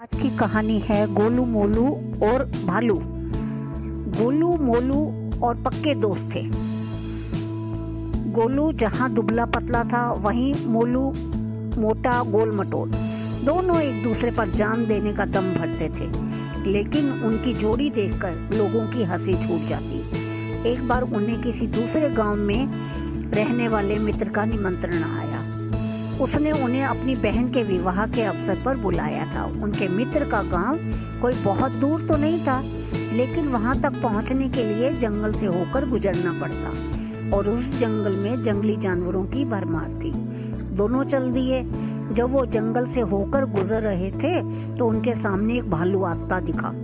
आज की कहानी है गोलू मोलू और भालू। गोलू मोलू और पक्के दोस्त थे। गोलू जहाँ दुबला पतला था, वहीं मोलू मोटा गोल मटोल दोनों एक दूसरे पर जान देने का दम भरते थे, लेकिन उनकी जोड़ी देखकर लोगों की हँसी छूट जाती। एक बार उन्हें किसी दूसरे गाँव में रहने वाले मित्र का निमंत्रण आया। उसने उन्हें अपनी बहन के विवाह के अवसर पर बुलाया था। उनके मित्र का गाँव कोई बहुत दूर तो नहीं था, लेकिन वहाँ तक पहुँचने के लिए जंगल से होकर गुजरना पड़ता और उस जंगल में जंगली जानवरों की भरमार थी। दोनों चल दिए। जब वो जंगल से होकर गुजर रहे थे तो उनके सामने एक भालू आता दिखा।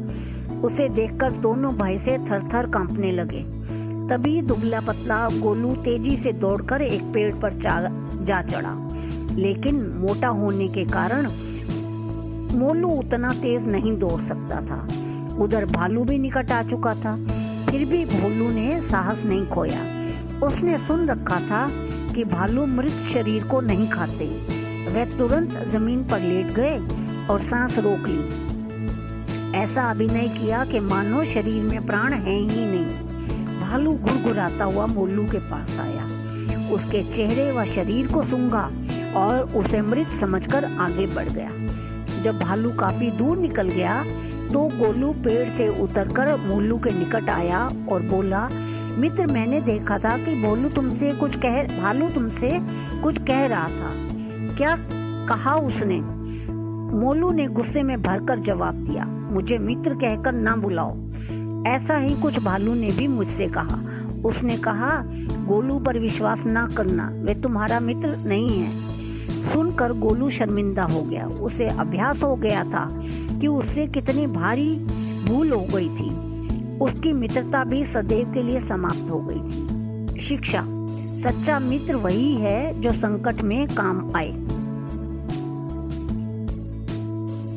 उसे देखकर दोनों भाई से थर थर कांपने लगे। तभी दुबला पतला गोलू तेज़ी से दौड़कर एक पेड़ पर जा चढ़ा। लेकिन मोटा होने के कारण मोलू उतना तेज नहीं दौड़ सकता था। उधर भालू भी निकट आ चुका था। फिर भी भोलू ने साहस नहीं खोया। उसने सुन रखा था कि भालू मृत शरीर को नहीं खाते। वह तुरंत ज़मीन पर लेट गए और सांस रोक ली। ऐसा अभिनय किया कि मानो शरीर में प्राण है ही नहीं। भालू गुड़गुड़ाता हुआ मोलू के पास आया। उसके चेहरे व शरीर को सूंघा। और उसे मृत समझकर आगे बढ़ गया। जब भालू काफ़ी दूर निकल गया तो गोलू पेड़ से उतरकर मोलू के निकट आया और बोला, मित्र, मैंने देखा था कि भोलू तुमसे कुछ कह, भालू तुमसे कुछ कह रहा था। क्या कहा उसने? मोलू ने गुस्से में भरकर जवाब दिया, मुझे मित्र कहकर ना बुलाओ। ऐसा ही कुछ भालू ने भी मुझसे कहा। उसने कहा, गोलू पर विश्वास ना करना, वे तुम्हारा मित्र नहीं है। सुनकर गोलू शर्मिंदा हो गया। उसे अभ्यास हो गया था कि उससे कितनी भारी भूल हो गई थी। उसकी मित्रता भी सदैव के लिए समाप्त हो गई थी। शिक्षा, सच्चा मित्र वही है जो संकट में काम आए।